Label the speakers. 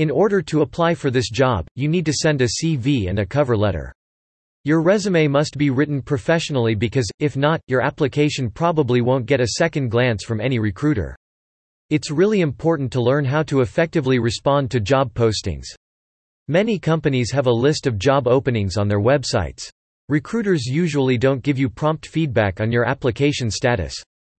Speaker 1: In order to apply for this job, you need to send a CV and a cover letter. Your resume must be written professionally because, if not, your application probably won't get a second glance from any recruiter. It's really important to learn how to effectively respond to job postings. Many companies have a list of job openings on their websites. Recruiters usually don't give you prompt feedback on your application status.